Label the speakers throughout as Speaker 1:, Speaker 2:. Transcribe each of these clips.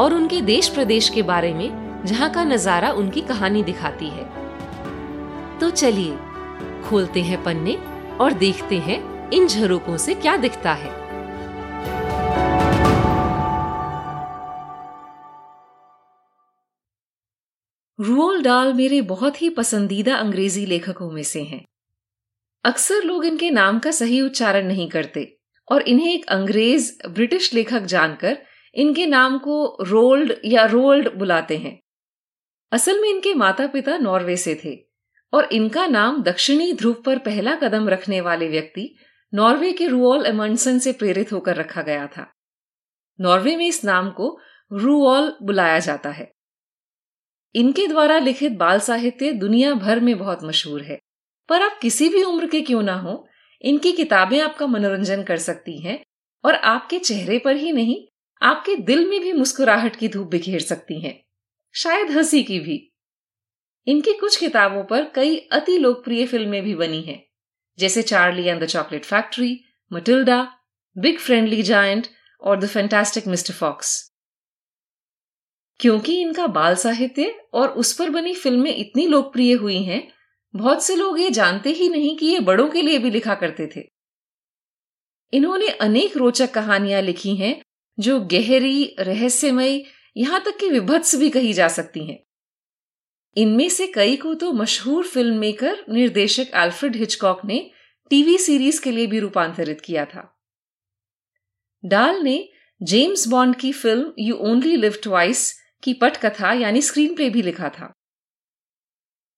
Speaker 1: और उनके देश प्रदेश के बारे में, जहाँ का नज़ारा उनकी कहानी दिखाती है। तो चलिए, खोलते हैं पन्ने और देखते हैं इन झरोकों से क्या दिखता है। रूल डाल मेरे बहुत ही पसंदीदा अंग्रेज़ी लेखकों में से हैं। अक्सर लोग इनके नाम का सही उच्चारण नहीं करते और इन्हें एक अंग्रेज़, ब्रिटिश लेखक जानकर इनके नाम को रोल्ड या रोल्ड बुलाते हैं। असल में इनके माता पिता नॉर्वे से थे और इनका नाम दक्षिणी ध्रुव पर पहला कदम रखने वाले व्यक्ति नॉर्वे के रूऑल एमंडसन से प्रेरित होकर रखा गया था। नॉर्वे में इस नाम को रूऑल बुलाया जाता है। इनके द्वारा लिखित बाल साहित्य दुनिया भर में बहुत मशहूर है। पर आप किसी भी उम्र के क्यों ना हो, इनकी किताबें आपका मनोरंजन कर सकती हैं और आपके चेहरे पर ही नहीं आपके दिल में भी मुस्कुराहट की धूप बिखेर सकती हैं। शायद हँसी की भी। इनकी कुछ किताबों पर कई अति लोकप्रिय फ़िल्में भी बनी हैं, जैसे Charlie and the Chocolate Factory, Matilda, Big Friendly Giant और द फैंटास्टिक मिस्टर फॉक्स। क्योंकि इनका बाल साहित्य और उस पर बनी फ़िल्में इतनी लोकप्रिय हुई हैं, बहुत से लोग ये जानते ही नहीं कि ये बड़ों के लिए भी लिखा करते थे। इन्होंने अनेक रोचक कहानियाँ लिखी हैं जो गहरी, रहस्यमयी, यहाँ तक कि विभत्स भी कही जा सकती हैं। इनमें से कई को तो मशहूर फ़िल्म मेकर निर्देशक एल्फ्रेड हिचकॉक ने टीवी सीरीज़ के लिए भी रूपांतरित किया था। डाल ने जेम्स बॉन्ड की film You Only Live Twice की पटकथा यानी स्क्रीन प्ले भी लिखा था।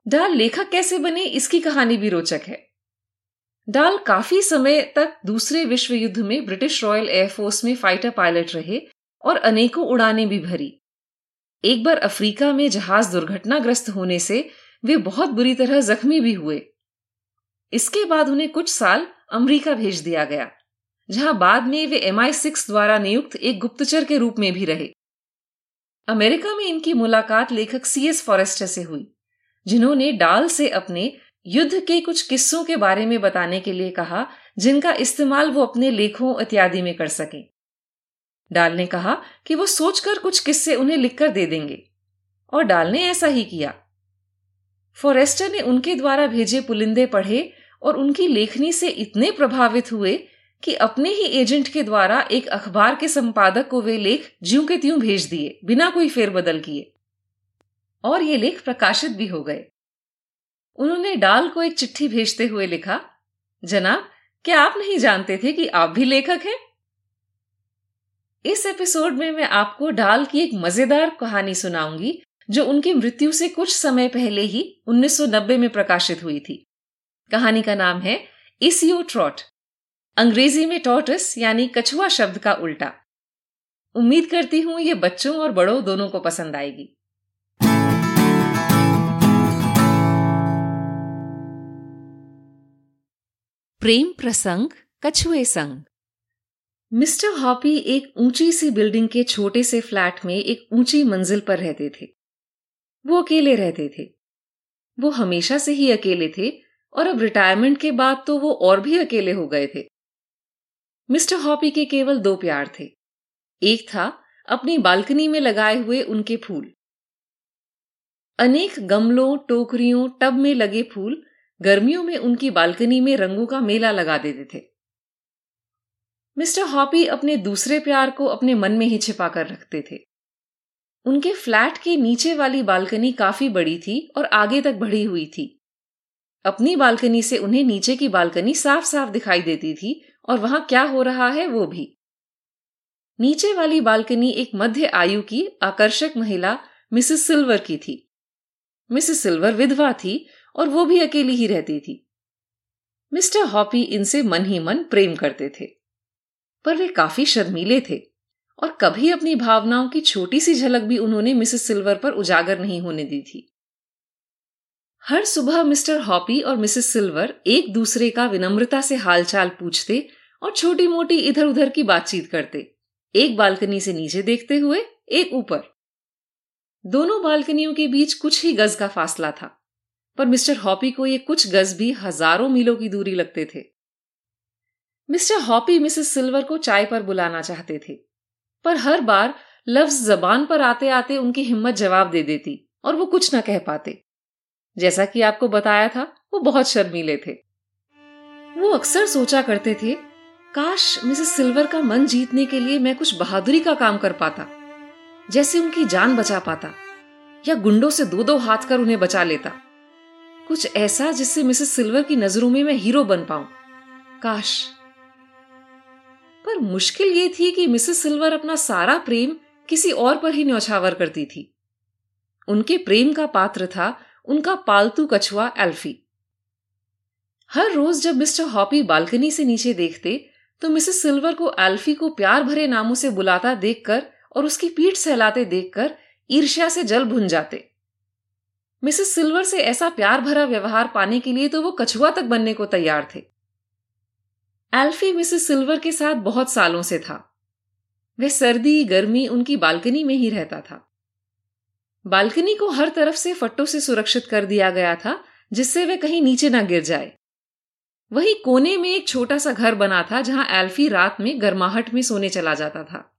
Speaker 1: डाल लेखक कैसे बने, इसकी कहानी भी रोचक है। डाल काफ़ी समय तक दूसरे विश्व युद्ध में ब्रिटिश रॉयल एयरफोर्स में फाइटर पायलट रहे और अनेकों उड़ानें भी भरी। एक बार अफ्रीका में जहाज़ दुर्घटनाग्रस्त होने से वे बहुत बुरी तरह जख्मी भी हुए। इसके बाद उन्हें कुछ साल अमेरिका भेज दिया गया, जहाँ बाद में वे एम आई सिक्स द्वारा नियुक्त एक गुप्तचर के रूप में भी रहे। अमेरिका में इनकी मुलाकात लेखक सी एस फॉरेस्टर से हुई, जिन्होंने डाल से अपने युद्ध के कुछ किस्सों के बारे में बताने के लिए कहा, जिनका इस्तेमाल वो अपने लेखों इत्यादि में कर सके। डाल ने कहा कि वो सोचकर कुछ किस्से उन्हें लिखकर दे देंगे, और डाल ने ऐसा ही किया। फॉरेस्टर ने उनके द्वारा भेजे पुलिंदे पढ़े, और उनकी लेखनी से इतने प्रभावित हुए कि अपने ही एजेंट के द्वारा एक अखबार के संपादक को वे लेख ज्यों के त्यों भेज दिए, बिना कोई फेरबदल किए। और ये लेख प्रकाशित भी हो गए। उन्होंने डाल को एक चिट्ठी भेजते हुए लिखा, जनाब, क्या आप नहीं जानते थे कि आप भी लेखक हैं? इस एपिसोड में मैं आपको डाल की एक मज़ेदार कहानी सुनाऊँगी, जो उनकी मृत्यु से कुछ समय पहले ही 1990 में प्रकाशित हुई थी। कहानी का नाम है इसियो ट्रॉट अंग्रेज़ी में टॉटस यानी कछुआ शब्द का उल्टा। उम्मीद करती हूँ ये बच्चों और बड़ों दोनों को पसंद आएगी। प्रेम प्रसंग, कछुए संग। मिस्टर हॉपी एक ऊँची सी बिल्डिंग के छोटे से फ्लैट में एक ऊँची मंजिल पर रहते थे। वो अकेले रहते थे। वो हमेशा से ही अकेले थे और अब रिटायरमेंट के बाद तो वो और भी अकेले हो गए थे। मिस्टर हॉपी के केवल दो प्यार थे। एक था अपनी बालकनी में लगाए हुए उनके फूल। अनेक गमलों, टोकरियों, टब में लगे फूल गर्मियों में उनकी बालकनी में रंगों का मेला लगा देते थे। मिस्टर हॉपी अपने दूसरे प्यार को अपने मन में ही छिपा कर रखते थे। उनके फ्लैट के नीचे वाली बालकनी काफ़ी बड़ी थी और आगे तक बढ़ी हुई थी। अपनी बालकनी से उन्हें नीचे की बालकनी साफ़ साफ़ दिखाई देती थी और वहाँ क्या हो रहा है वो भी। नीचे वाली बालकनी एक मध्य आयु की आकर्षक महिला मिसेस सिल्वर की थी। मिसेस सिल्वर विधवा थी और वो भी अकेली ही रहती थी। मिस्टर हॉपी इनसे मन ही मन प्रेम करते थे, पर वे काफ़ी शर्मीले थे और कभी अपनी भावनाओं की छोटी सी झलक भी उन्होंने मिसेस सिल्वर पर उजागर नहीं होने दी थी। हर सुबह मिस्टर हॉपी और मिसेस सिल्वर एक दूसरे का विनम्रता से हालचाल पूछते और छोटी मोटी इधर उधर की बातचीत करते, एक बालकनी से नीचे देखते हुए, एक ऊपर। दोनों बालकनियों के बीच कुछ ही गज का फासला था। पर मिस्टर हॉपी को ये कुछ गज भी हज़ारों मीलों की दूरी लगते थे। मिस्टर हॉपी मिसेस सिल्वर को चाय पर बुलाना चाहते थे, पर हर बार लफ्ज जबान पर आते आते उनकी हिम्मत जवाब दे देती और वो कुछ न कह पाते। जैसा कि आपको बताया था, वो बहुत शर्मीले थे। वो अक्सर सोचा करते थे, काश मिसेस सिल्वर का मन जीतने के लिए मैं कुछ बहादुरी का काम कर पाता, जैसे उनकी जान बचा पाता, या गुंडों से दो दो हाथ कर उन्हें बचा लेता। कुछ ऐसा जिससे मिसेस सिल्वर की नज़रों में मैं हीरो बन पाऊँ। काश। पर मुश्किल ये थी कि मिसेस सिल्वर अपना सारा प्रेम किसी और पर ही न्यौछावर करती थी। उनके प्रेम का पात्र था उनका पालतू कछुआ एल्फी। हर रोज जब मिस्टर हॉपी बालकनी से नीचे देखते तो मिसेस सिल्वर को एल्फी को प्यार भरे नामों से बुलाता देखकर और उसकी पीठ सहलाते देखकर ईर्ष्या से जल भुन जाते। मिसेस सिल्वर से ऐसा प्यार भरा व्यवहार पाने के लिए तो वो कछुआ तक बनने को तैयार थे। एल्फी मिसेस सिल्वर के साथ बहुत सालों से था। वह सर्दी, गर्मी उनकी बालकनी में ही रहता था। बालकनी को हर तरफ़ से फट्टों से सुरक्षित कर दिया गया था, जिससे वह कहीं नीचे ना गिर जाए। वही कोने में एक छोटा सा घर बना था, जहाँ एल्फी रात में गर्माहट में सोने चला जाता था।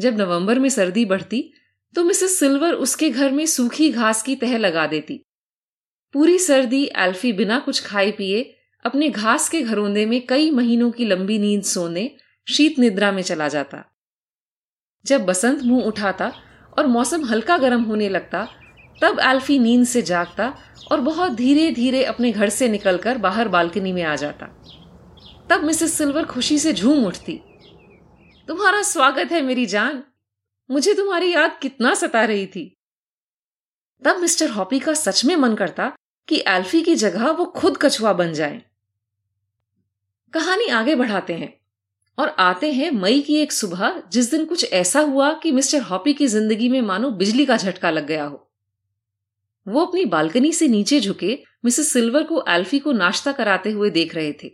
Speaker 1: जब नवंबर में सर्दी बढ़ती तो मिसेस सिल्वर उसके घर में सूखी घास की तह लगा देती। पूरी सर्दी एल्फी बिना कुछ खाए पिए, अपने घास के घरोंदे में कई महीनों की लंबी नींद सोने, शीत निद्रा में चला जाता। जब बसंत मुँह उठाता और मौसम हल्का गर्म होने लगता, तब एल्फी नींद से जागता और बहुत धीरे धीरे अपने घर से निकलकर बाहर बालकनी में आ जाता। तब मिसेस सिल्वर खुशी से झूम उठती। तुम्हारा स्वागत है मेरी जान। मुझे तुम्हारी याद कितना सता रही थी। तब मिस्टर हॉपी का सच में मन करता कि एल्फी की जगह वो खुद कछुआ बन जाए। कहानी आगे बढ़ाते हैं और आते हैं मई की एक सुबह जिस दिन कुछ ऐसा हुआ कि मिस्टर हॉपी की ज़िंदगी में मानो बिजली का झटका लग गया हो। वो अपनी बालकनी से नीचे झुके मिसेस सिल्वर को एल्फी को नाश्ता कराते हुए देख रहे थे।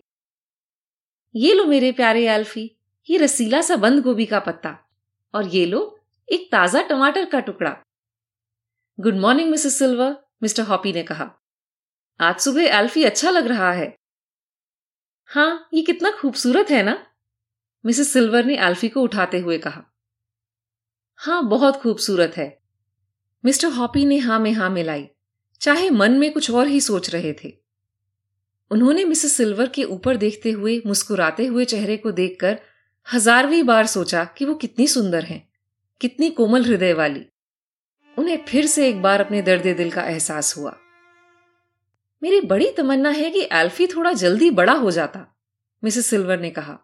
Speaker 1: ये लो मेरे प्यारे एल्फी, ये रसीला सा बंद गोभी का पत्ता और ये लो एक ताज़ा टमाटर का टुकड़ा। Good morning, Mrs Silver, Mr Hoppy ने कहा। आज सुबह एल्फी अच्छा लग रहा है। हाँ ये कितना खूबसूरत है ना? मिसेस सिल्वर ने एल्फी को उठाते हुए कहा। हाँ बहुत खूबसूरत है। मिस्टर हॉपी ने हाँ में हाँ मिलाई, चाहे मन में कुछ और ही सोच रहे थे। उन्होंने मिसेस सिल्वर के ऊपर देखते हुए, मुस्कुराते हुए चेहरे को देखकर हजारवीं बार सोचा कि वो कितनी सुंदर हैं। कितनी कोमल हृदय वाली। उन्हें फिर से एक बार अपने दर्द दिल का एहसास हुआ। मेरी बड़ी तमन्ना है कि एल्फी थोड़ा जल्दी बड़ा हो जाता, मिसेस सिल्वर ने कहा।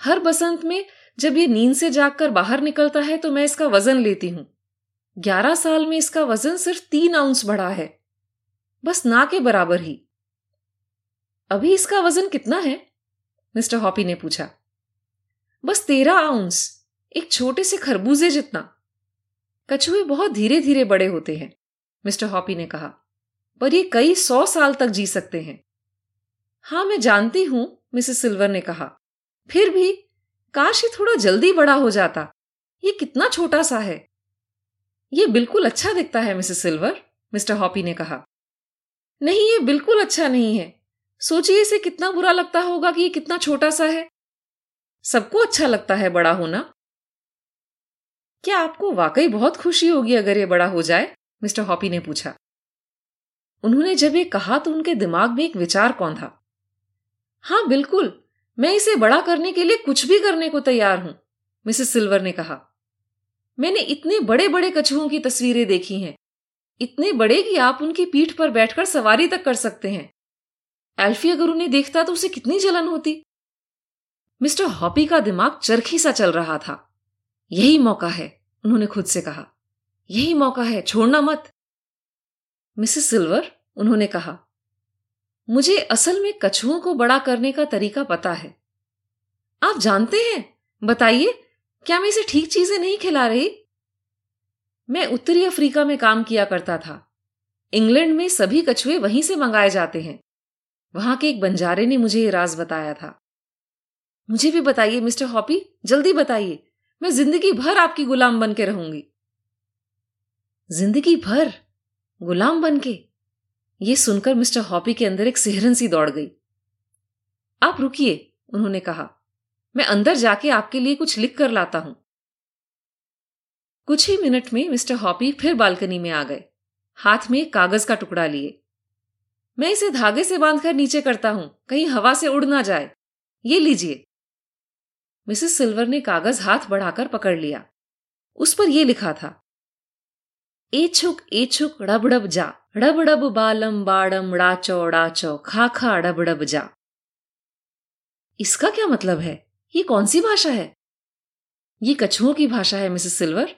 Speaker 1: हर बसंत में जब ये नींद से जागकर बाहर निकलता है तो मैं इसका वज़न लेती हूँ। ग्यारह साल में इसका वज़न सिर्फ़ तीन आउंस बढ़ा है। बस ना के बराबर ही। अभी इसका वज़न कितना है? मिस्टर हॉपी ने पूछा। बस तेरह आउंस। एक छोटे से खरबूजे जितना। कछुए बहुत धीरे धीरे बड़े होते हैं, मिस्टर हॉपी ने कहा। पर ये कई सौ साल तक जी सकते हैं। हाँ, मैं जानती हूँ, मिसेस सिल्वर ने कहा। फिर भी, काश ये थोड़ा जल्दी बड़ा हो जाता। ये कितना छोटा सा है। ये बिल्कुल अच्छा दिखता है, मिसेस सिल्वर, मिस्टर हॉपी ने कहा। नहीं, ये बिल्कुल अच्छा नहीं है। सोचिए इसे कितना बुरा लगता होगा कि ये कितना छोटा सा है। सबको अच्छा लगता है बड़ा होना। क्या आपको वाकई बहुत खुशी होगी अगर ये बड़ा हो जाए? मिस्टर हॉपी ने पूछा। उन्होंने जब ये कहा तो उनके दिमाग में एक विचार कौन था? हाँ बिल्कुल। मैं इसे बड़ा करने के लिए कुछ भी करने को तैयार हूँ, मिसेस सिल्वर ने कहा। मैंने इतने बड़े बड़े कछुओं की तस्वीरें देखी हैं। इतने बड़े कि आप उनकी पीठ पर बैठकर सवारी तक कर सकते हैं। एल्फी अगर उन्हें देखता तो उसे कितनी जलन होती। मिस्टर हॉपी का दिमाग चरखी सा चल रहा था। यही मौका है, उन्होंने खुद से कहा। यही मौका है, छोड़ना मत। मिसेस सिल्वर, उन्होंने कहा, मुझे असल में कछुओं को बड़ा करने का तरीका पता है। आप जानते हैं? बताइए, क्या मैं इसे ठीक चीज़ें नहीं खिला रही? मैं उत्तरी अफ्रीका में काम किया करता था। इंग्लैंड में सभी कछुए वहीं से मंगाए जाते हैं। वहाँ के एक बंजारे ने मुझे ये राज बताया था। मुझे भी बताइए, मिस्टर हॉपी, जल्दी बताइए मैं ज़िंदगी भर आपकी गुलाम बन के रहूँगी। ज़िंदगी भर? गुलाम बन के? ये सुनकर मिस्टर हॉपी के अंदर एक सिहरन सी दौड़ गई। आप रुकिए, उन्होंने कहा। मैं अंदर जाके आपके लिए कुछ लिख कर लाता हूँ। कुछ ही मिनट में मिस्टर हॉपी फिर बालकनी में आ गए। हाथ में कागज़ का टुकड़ा लिए। मैं इसे धागे से बांधकर नीचे करता हूँ, कहीं हवा से उड़ ना जाए। ये लीजिए। मिसेस सिल्वर ने कागज़ हाथ बढ़ाकर पकड़ लिया। उस पर यह लिखा था, एछुक एछुक डबडब जा। डबडब बालम बाड़म डाचो डाचो खा खा डबडब जा। इसका क्या मतलब है? ये कौन सी भाषा है? ये कछुओं की भाषा है, मिसेस सिल्वर।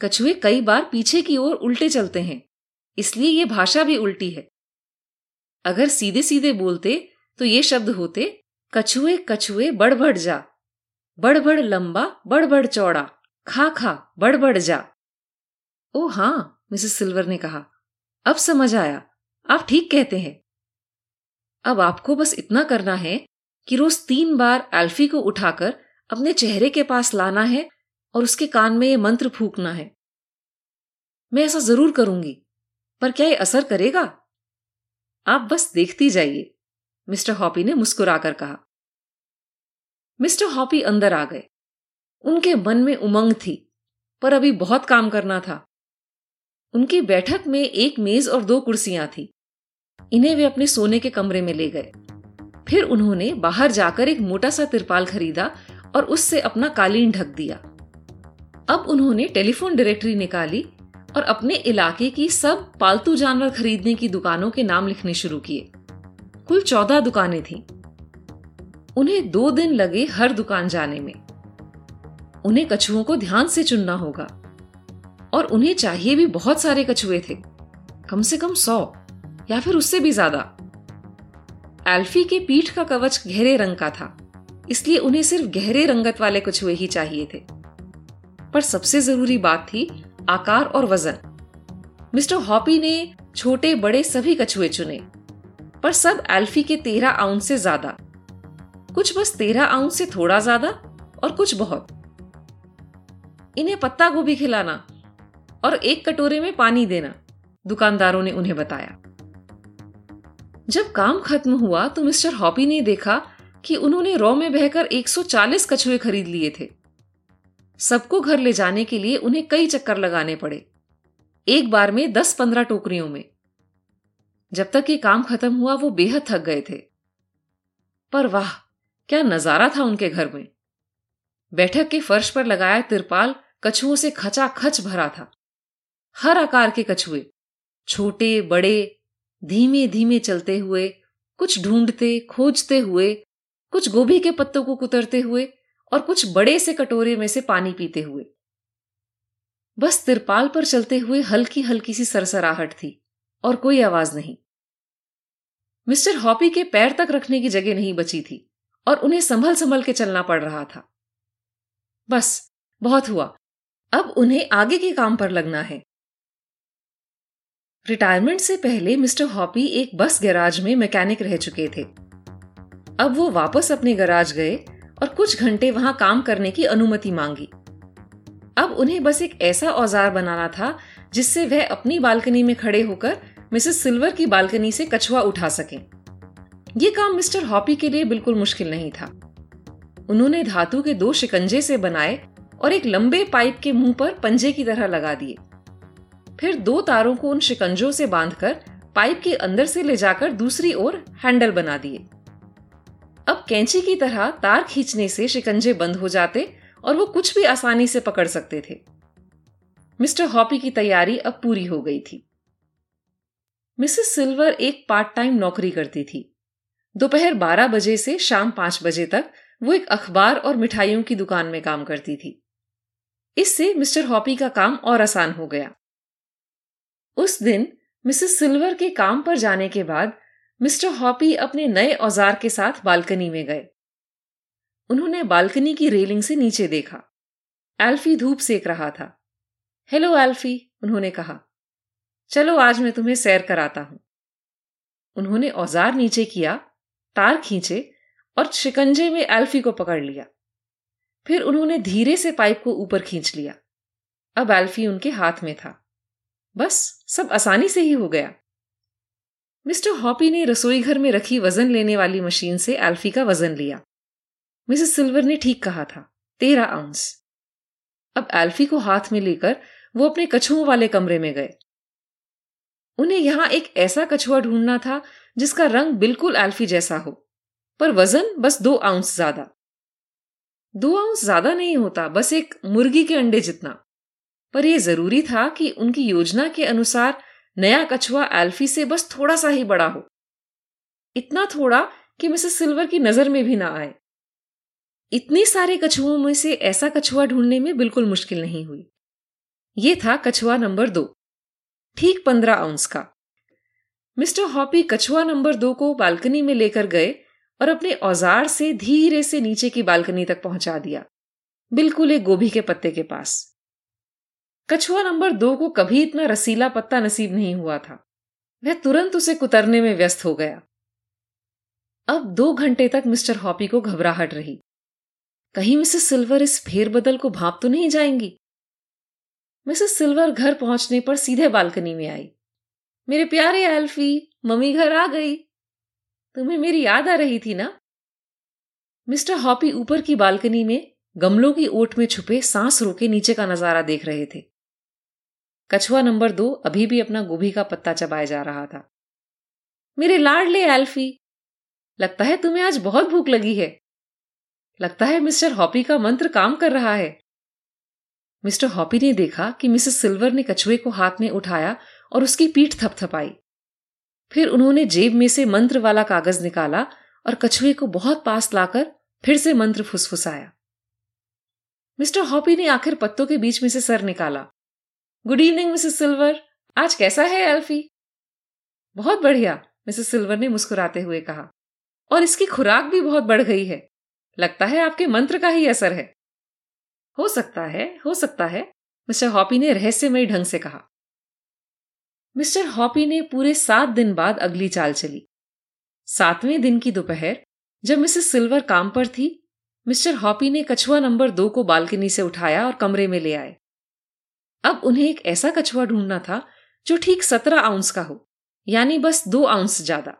Speaker 1: कछुए कई बार पीछे की ओर उल्टे चलते हैं, इसलिए ये भाषा भी उल्टी है। अगर सीधे सीधे बोलते तो ये शब्द होते, कछुए कछुए बढ़ जा। बढ़ लंबा बढ़ बढ़ चौड़ा। खा खा बढ़ बढ़ जा। ओ हाँ, मिसेस सिल्वर ने कहा। अब समझ आया। आप ठीक कहते हैं। अब आपको बस इतना करना है कि रोज तीन बार एल्फी को उठाकर अपने चेहरे के पास लाना है और उसके कान में यह मंत्र फूकना है। मैं ऐसा ज़रूर करूँगी, पर क्या यह असर करेगा? आप बस देखती जाइए, मिस्टर हॉपी ने मुस्कुराकर कहा। मिस्टर हॉपी अंदर आ गए। उनके मन में उमंग थी, पर अभी बहुत काम करना था। उनकी बैठक में एक मेज और दो कुर्सियाँ थी। इन्हें वे अपने सोने के कमरे में ले गए। फिर उन्होंने बाहर जाकर एक मोटा सा तिरपाल खरीदा और उससे अपना कालीन ढक दिया। अब उन्होंने टेलीफोन डायरेक्टरी निकाली और अपने इलाके की सब पालतू जानवर खरीदने की दुकानों के नाम लिखने शुरू किए। कुल चौदह दुकानें थीं। उन्हें दो दिन लगे हर दुकान जाने में। उन्हें कछुओं को ध्यान से चुनना होगा। और उन्हें चाहिए भी बहुत सारे कछुए थे। कम से कम सौ, या फिर उससे भी ज़्यादा। एल्फी के पीठ का कवच गहरे रंग का था, इसलिए उन्हें सिर्फ़ गहरे रंगत वाले कछुए ही चाहिए थे। पर सबसे ज़रूरी बात थी आकार और वज़न। मिस्टर हॉपी ने छोटे बड़े सभी कछुए चुने, पर सब एल्फी के तेरह आउंस से ज़्यादा। कुछ बस तेरह आउंस से थोड़ा ज़्यादा और कुछ बहुत। इन्हें पत्ता गोभी खिलाना और एक कटोरे में पानी देना, दुकानदारों ने उन्हें बताया। जब काम खत्म हुआ तो मिस्टर हॉपी ने देखा कि उन्होंने रॉ में बहकर 140 कछुए खरीद लिए थे। सबको घर ले जाने के लिए उन्हें कई चक्कर लगाने पड़े। एक बार में 10-15 टोकरियों में। जब तक ये काम खत्म हुआ वो बेहद थक गए थे। पर वाह! क्या नज़ारा था उनके घर में? बैठक के फर्श पर लगाया तिरपाल कछुओं से खचा खच भरा था। हर आकार के कछुए, छोटे, बड़े धीमे धीमे चलते हुए, कुछ ढूंढते, खोजते हुए, कुछ गोभी के पत्तों को कुतरते हुए और कुछ बड़े से कटोरे में से पानी पीते हुए। बस तिरपाल पर चलते हुए हल्की हल्की सी सरसराहट थी और कोई आवाज़ नहीं। मिस्टर हॉपी के पैर तक रखने की जगह नहीं बची थी। और उन्हें संभल संभल के चलना पड़ रहा था। बस, बहुत हुआ। अब उन्हें आगे के काम पर लगना है। रिटायरमेंट से पहले मिस्टर हॉपी एक बस गैराज में मैकेनिक रह चुके थे। अब वो वापस अपने गैराज गए और कुछ घंटे वहाँ काम करने की अनुमति मांगी। अब उन्हें बस एक ऐसा औज़ार बनाना था जिससे वह अपनी बालकनी में खड़े होकर मिसेस सिल्वर की बालकनी से कछुआ उठा सकें। ये काम मिस्टर हॉपी के लिए बिल्कुल मुश्किल नहीं था। उन्होंने धातु के दो शिकंजे से बनाए और एक लंबे पाइप के मुँह पर पंजे की तरह लगा दिए। फिर दो तारों को उन शिकंजों से बांधकर पाइप के अंदर से ले जाकर दूसरी ओर हैंडल बना दिए। अब कैंची की तरह तार खींचने से शिकंजे बंद हो जाते और वो कुछ भी आसानी से पकड़ सकते थे। मिस्टर हॉपी की तैयारी अब पूरी हो गई थी। मिसेस सिल्वर एक पार्ट टाइम नौकरी करती थी। दोपहर बारह बजे से शाम पाँच बजे तक वो एक अखबार और मिठाइयों की दुकान में काम करती थी। इससे मिस्टर हॉपी का काम और आसान हो गया। उस दिन मिसेस सिल्वर के काम पर जाने के बाद मिस्टर हॉपी अपने नए औज़ार के साथ बालकनी में गए। उन्होंने बालकनी की रेलिंग से नीचे देखा। एल्फी धूप सेक रहा था। हेलो एल्फी, उन्होंने कहा। चलो आज मैं तुम्हें सैर कराता हूँ। उन्होंने औज़ार नीचे किया तार खींचे और शिकंजे में एल्फी को पकड़ लिया। फिर उन्होंने धीरे से पाइप को ऊपर खींच लिया। अब एल्फी उनके हाथ में था। बस सब आसानी से ही हो गया। मिस्टर हॉपी ने रसोई घर में रखी वज़न लेने वाली मशीन से एल्फी का वज़न लिया। मिसेस सिल्वर ने ठीक कहा था, तेरह आउंस। अब एल्फी को हाथ में लेकर वो अपने कछुओं वाले कमरे में गए। उन्हें यहाँ एक ऐसा कछुआ ढूंढना था जिसका रंग बिल्कुल एल्फी जैसा हो। पर वज़न बस दो आउंस ज़्यादा। दो आउंस ज़्यादा नहीं होता, बस एक मुर्गी के अंडे जितना। पर यह ज़रूरी था कि उनकी योजना के अनुसार नया कछुआ एल्फी से बस थोड़ा सा ही बड़ा हो। इतना थोड़ा कि मिसेस सिल्वर की नज़र में भी ना आए। इतने सारे कछुओं में से ऐसा कछुआ ढूँढने में बिल्कुल मुश्किल नहीं हुई। यह था कछुआ नंबर दो, ठीक पंद्रह आउंस का। मिस्टर हॉपी कछुआ नंबर दो को बालकनी में लेकर गए और अपने औज़ार से धीरे से नीचे की बालकनी तक पहुँचा दिया। बिल्कुल एक गोभी के पत्ते के पास। कछुआ नंबर दो को कभी इतना रसीला पत्ता नसीब नहीं हुआ था। वह तुरंत उसे कुतरने में व्यस्त हो गया। अब दो घंटे तक मिस्टर हॉपी को घबराहट रही। कहीं मिसेस सिल्वर इस फेरबदल को भाप तो नहीं जाएँगी? मिसेस सिल्वर घर पहुँचने पर सीधे बालकनी में आई। मेरे प्यारे एल्फी मम्मी घर आ गई। तुम्हें मेरी याद आ रही थी ना? मिस्टर हॉपी ऊपर की बालकनी में गमलों की ओट में छुपे सांस रोके नीचे का नज़ारा देख रहे थे। कछुआ नंबर दो अभी भी अपना गोभी का पत्ता चबाए जा रहा था। मेरे लाडले एल्फी लगता है तुम्हें आज बहुत भूख लगी है। लगता है मिस्टर हॉपी का मंत्र काम कर रहा है। मिस्टर हॉपी ने देखा कि मिसेस सिल्वर ने कछुए को हाथ में उठाया और उसकी पीठ थपथपाई। फिर उन्होंने जेब में से मंत्र वाला कागज़ निकाला और कछुए को बहुत पास लाकर फिर से मंत्र फुसफुसाया। मिस्टर हॉपी ने आखिर पत्तों के बीच में से सर निकाला। Good evening, Mrs Silver. आज कैसा है एल्फी? बहुत बढ़िया, मिसेस सिल्वर ने मुस्कुराते हुए कहा। और इसकी खुराक भी बहुत बढ़ गई है। लगता है आपके मंत्र का ही असर है। हो सकता है, हो सकता है, मिस्टर हॉपी ने रहस्यमय ढंग से कहा। मिस्टर हॉपी ने पूरे सात दिन बाद अगली चाल चली। सातवें दिन की दोपहर, जब मिसेस सिल्वर काम पर थी, मिस्टर हॉपी ने कछुआ नंबर दो को बालकनी से उठाया और कमरे में ले आए। अब उन्हें एक ऐसा कछुआ ढूंढना था, जो ठीक सत्रह आउंस का हो, यानी बस दो आउंस ज़्यादा।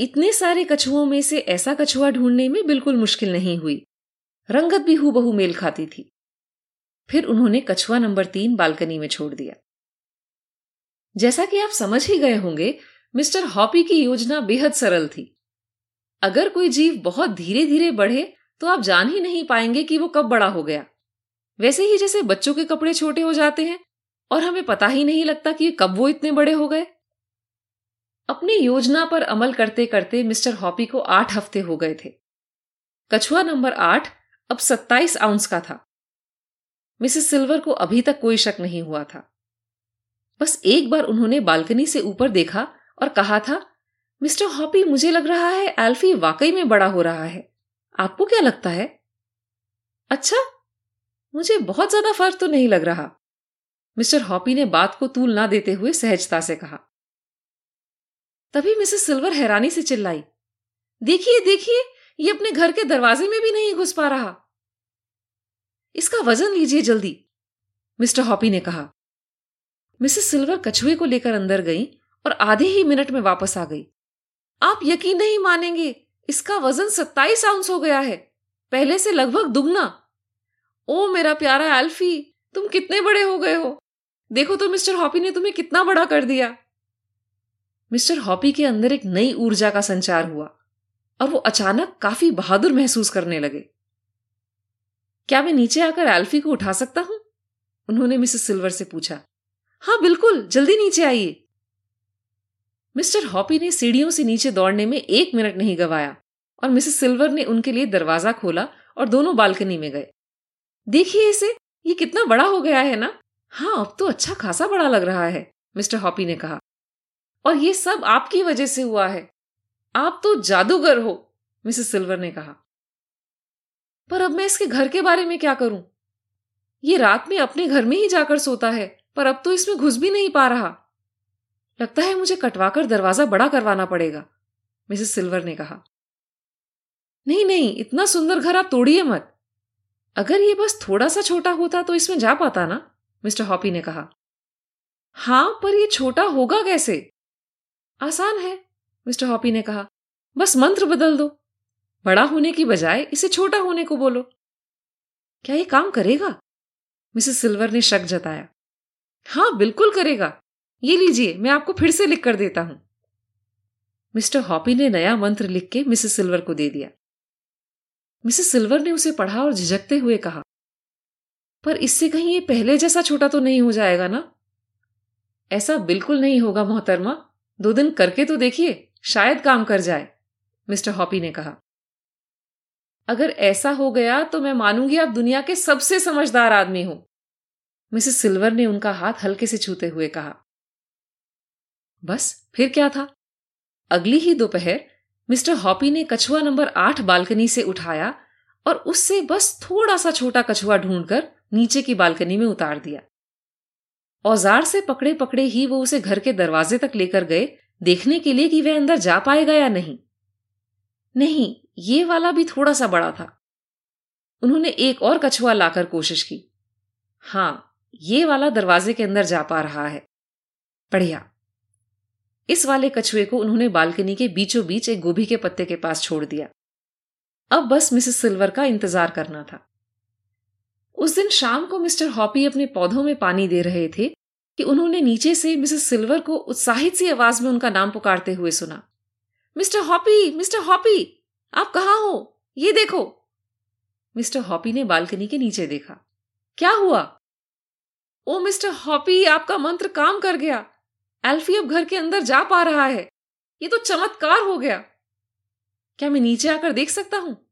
Speaker 1: इतने सारे कछुओं में से ऐसा कछुआ ढूँढने में बिल्कुल मुश्किल नहीं हुई। रंगत भी हूबहू मेल खाती थी। फिर उन्होंने कछुआ नंबर तीन बालकनी में छोड़ दिया। जैसा कि आप समझ ही गए होंगे, मिस्टर हॉपी की योजना बेहद सरल थी। अगर कोई जीव बहुत धीरे धीरे बढ़े तो आप जान ही नहीं पाएँगे कि वो कब बड़ा हो गया। वैसे ही जैसे बच्चों के कपड़े छोटे हो जाते हैं, और हमें पता ही नहीं लगता कि कब वो इतने बड़े हो गए। अपनी योजना पर अमल करते करते मिस्टर हॉपी को आठ हफ़्ते हो गए थे। कछुआ नंबर आठ अब सत्ताईस आउंस का था। मिसेस सिल्वर को अभी तक कोई शक नहीं हुआ था। बस एक बार उन्होंने बालकनी से ऊपर देखा और कहा था, मिस्टर हॉपी, मुझे लग रहा है एल्फी वाकई में बड़ा हो रहा है। आपको क्या लगता है? अच्छा मुझे बहुत ज़्यादा फ़र्क तो नहीं लग रहा। मिस्टर हॉपी ने बात को तूल ना देते हुए सहजता से कहा। तभी मिसेस सिल्वर हैरानी से चिल्लाई, देखिए देखिए, ये अपने घर के दरवाजे में भी नहीं घुस पा रहा। इसका वज़न लीजिए जल्दी, मिस्टर हॉपी ने कहा। मिसेस सिल्वर कछुए को लेकर अंदर गई और आधे ही मिनट में वापस आ गई। आप यकीन नहीं मानेंगे, इसका वज़न सत्ताईस आउंस हो गया है। पहले से लगभग दुगना। ओ मेरा प्यारा एल्फी तुम कितने बड़े हो गए हो? देखो तो मिस्टर हॉपी ने तुम्हें कितना बड़ा कर दिया। मिस्टर हॉपी के अंदर एक नई ऊर्जा का संचार हुआ और वो अचानक काफ़ी बहादुर महसूस करने लगे। क्या मैं नीचे आकर एल्फी को उठा सकता हूँ? उन्होंने मिसेस सिल्वर से पूछा। हाँ बिल्कुल, जल्दी नीचे आइए। मिस्टर हॉपी ने सीढ़ियों से नीचे दौड़ने में एक मिनट नहीं गवाया और मिसेस सिल्वर ने उनके लिए दरवाज़ा खोला और दोनों बालकनी में गए। देखिए इसे, ये कितना बड़ा हो गया है ना? हाँ अब तो अच्छा खासा बड़ा लग रहा है, मिस्टर हॉपी ने कहा। और ये सब आपकी वजह से हुआ है। आप तो जादूगर हो, मिसेस सिल्वर ने कहा। पर अब मैं इसके घर के बारे में क्या करूँ? ये रात में अपने घर में ही जाकर सोता है। पर अब तो इसमें घुस भी नहीं पा रहा। लगता है मुझे कटवाकर दरवाज़ा बड़ा करवाना पड़ेगा, मिसेस सिल्वर ने कहा। नहीं नहीं, इतना सुंदर घर आप तोड़िए मत। अगर ये बस थोड़ा सा छोटा होता तो इसमें जा पाता ना, मिस्टर हॉपी ने कहा। हाँ, पर यह छोटा होगा कैसे? आसान है, मिस्टर हॉपी ने कहा। बस मंत्र बदल दो। बड़ा होने की बजाय इसे छोटा होने को बोलो। क्या ये काम करेगा? मिसेस सिल्वर ने शक जताया। हाँ, बिल्कुल करेगा। ये लीजिए, मैं आपको फिर से लिख कर देता हूँ। मिस्टर हॉपी ने नया मंत्र लिख के मिसेस सिल्वर को दे दिया। मिसेस सिल्वर ने उसे पढ़ा और झिझकते हुए कहा, पर इससे कहीं ये पहले जैसा छोटा तो नहीं हो जाएगा ना? ऐसा बिल्कुल नहीं होगा, मोहतरमा। दो दिन करके तो देखिए, शायद काम कर जाए, मिस्टर हॉपी ने कहा। अगर ऐसा हो गया तो मैं मानूँगी आप दुनिया के सबसे समझदार आदमी हो। मिसेस सिल्वर ने उनका हाथ हल्के से छूते हुए कहा। बस, फिर क्या था? अगली ही दोपहर, मिस्टर हॉपी ने कछुआ नंबर आठ बालकनी से उठाया और उससे बस थोड़ा सा छोटा कछुआ ढूंढकर नीचे की बालकनी में उतार दिया। औज़ार से पकड़े पकड़े ही वो उसे घर के दरवाजे तक लेकर गए, देखने के लिए कि वह अंदर जा पाएगा या नहीं। नहीं, ये वाला भी थोड़ा सा बड़ा था। उन्होंने एक और कछुआ लाकर कोशिश की। हाँ ये वाला दरवाजे के अंदर जा पा रहा है। बढ़िया। इस वाले कछुए को उन्होंने बालकनी के बीचों बीच एक गोभी के पत्ते के पास छोड़ दिया। अब बस मिसेस सिल्वर का इंतज़ार करना था। उस दिन शाम को मिस्टर हॉपी अपने पौधों में पानी दे रहे थे कि उन्होंने नीचे से मिसेस सिल्वर को उत्साहित सी आवाज़ में उनका नाम पुकारते हुए सुना। मिस्टर हॉपी मिस्टर हॉपी, आप कहाँ हो? ये देखो। मिस्टर हॉपी ने बालकनी के नीचे देखा। क्या हुआ? ओ मिस्टर हॉपी, आपका मंत्र काम कर गया। एल्फी अब घर के अंदर जा पा रहा है। ये तो चमत्कार हो गया। क्या मैं नीचे आकर देख सकता हूँ?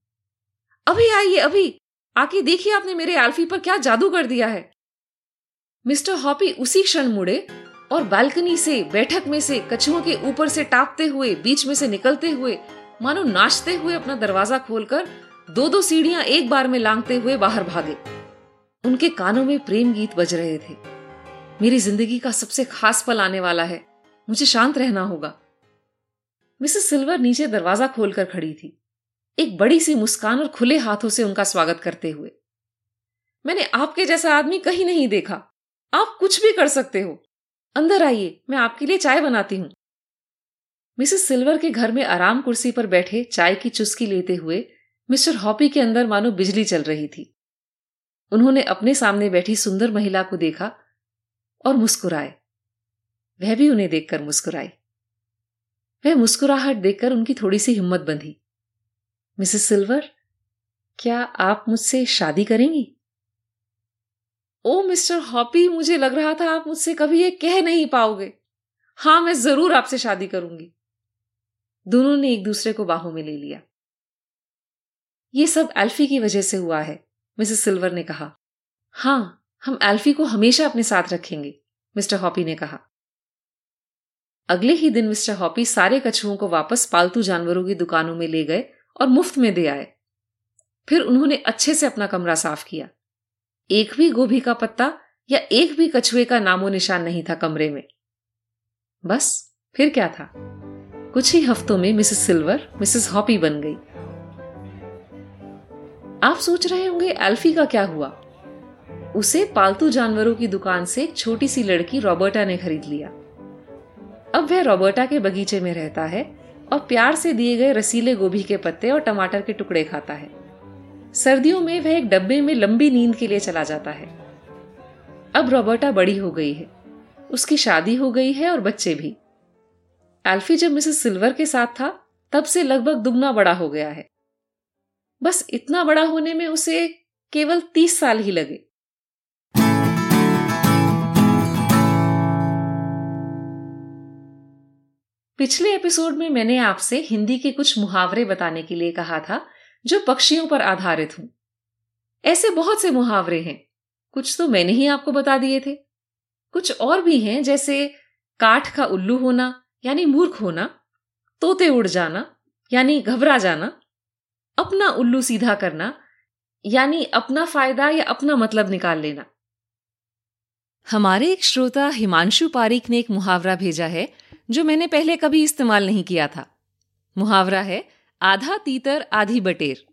Speaker 1: अभी आइए, अभी। आके देखिए आपने मेरे एल्फी पर क्या जादू कर दिया है। मिस्टर हॉपी उसी क्षण मुड़े और बालकनी से, बैठक में से, कछुओं के ऊपर से टापते हुए, बीच में से निकलते हुए, मानो नाचते हुए अपना दरवाज़ा खोलकर दो दो सीढ़ियाँ एक बार में लांगते हुए बाहर भागे। उनके कानों में प्रेम गीत बज रहे थे। मेरी ज़िंदगी का सबसे खास पल आने वाला है। मुझे शांत रहना होगा। मिसेस सिल्वर नीचे दरवाज़ा खोलकर खड़ी थी। एक बड़ी सी मुस्कान और खुले हाथों से उनका स्वागत करते हुए। मैंने आपके जैसा आदमी कहीं नहीं देखा। आप कुछ भी कर सकते हो। अंदर आइए, मैं आपके लिए चाय बनाती हूँ। मिसेस सिल्वर के घर में आराम कुर्सी पर बैठे चाय की चुस्की लेते हुए मिस्टर हॉपी के अंदर मानो बिजली चल रही थी। उन्होंने अपने सामने बैठी सुंदर महिला को देखा और मुस्कुराए। वह भी उन्हें देखकर मुस्कुराई। वह मुस्कुराहट देखकर उनकी थोड़ी सी हिम्मत बंधी। मिसेस सिल्वर, क्या आप मुझसे शादी करेंगी? ओ, मिस्टर हॉपी, मुझे लग रहा था आप मुझसे कभी ये कह नहीं पाओगे। हाँ, मैं ज़रूर आपसे शादी करूँगी। दोनों ने एक दूसरे को बाहों में ले लिया। ये सब एल्फी की वजह से हुआ है। मिसेस सिल्वर ने कहा। हाँ, हम एल्फी को हमेशा अपने साथ रखेंगे, मिस्टर हॉपी ने कहा। अगले ही दिन मिस्टर हॉपी सारे कछुओं को वापस पालतू जानवरों की दुकानों में ले गए और मुफ़्त में दे आए। फिर उन्होंने अच्छे से अपना कमरा साफ़ किया। एक भी गोभी का पत्ता या एक भी कछुए का नामो निशान नहीं था कमरे में। बस, फिर क्या था? कुछ ही हफ्तों में मिसेस सिल्वर, मिसेस हॉपी बन गई। आप सोच रहे होंगे एल्फी का क्या हुआ? उसे पालतू जानवरों की दुकान से एक छोटी सी लड़की रॉबर्टा ने खरीद लिया। अब वह रॉबर्टा के बगीचे में रहता है और प्यार से दिए गए रसीले गोभी के पत्ते और टमाटर के टुकड़े खाता है। सर्दियों में वह एक डब्बे में लंबी नींद के लिए चला जाता है। अब रॉबर्टा बड़ी हो गई है। उसकी शादी हो गई है और बच्चे भी। एल्फी जब मिसेस सिल्वर के साथ था, तब से लगभग दुगना बड़ा हो गया है। बस इतना बड़ा होने में उसे केवल तीस साल ही लगे। पिछले एपिसोड में मैंने आपसे हिंदी के कुछ मुहावरे बताने के लिए कहा था, जो पक्षियों पर आधारित हूँ। ऐसे बहुत से मुहावरे हैं। कुछ तो मैंने ही आपको बता दिए थे। कुछ और भी हैं, जैसे काठ का उल्लू होना, यानी मूर्ख होना, तोते उड़ जाना, यानी घबरा जाना अपना उल्लू सीधा करना, यानी अपना फ़ायदा या अपना मतलब निकाल लेना। हमारे एक श्रोता हिमांशु पारिक ने एक मुहावरा भेजा है, जो मैंने पहले कभी इस्तेमाल नहीं किया था। मुहावरा है, आधा तीतर, आधी बटेर,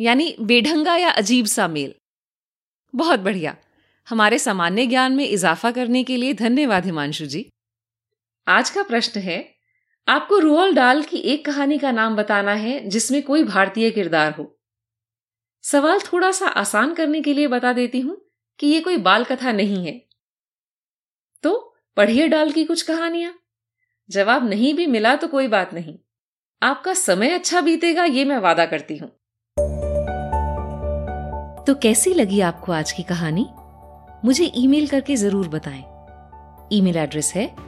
Speaker 1: यानी बेढंगा या अजीब सा मेल। बहुत बढ़िया। हमारे सामान्य ज्ञान में इजाफा करने के लिए धन्यवाद, हिमांशु जी। आज का प्रश्न है आपको रोअल डाल की एक कहानी का नाम बताना है, जिसमें कोई भारतीय किरदार हो। सवाल थोड़ा सा आसान करने के लिए बता देती हूँ कि यह कोई बाल कथा नहीं है। तो पढ़िए डाल की कुछ कहानियाँ। जवाब नहीं भी मिला तो कोई बात नहीं। आपका समय अच्छा बीतेगा, ये मैं वादा करती हूँ। तो कैसी लगी आपको आज की कहानी? मुझे ईमेल करके ज़रूर बताएँ। ईमेल एड्रेस है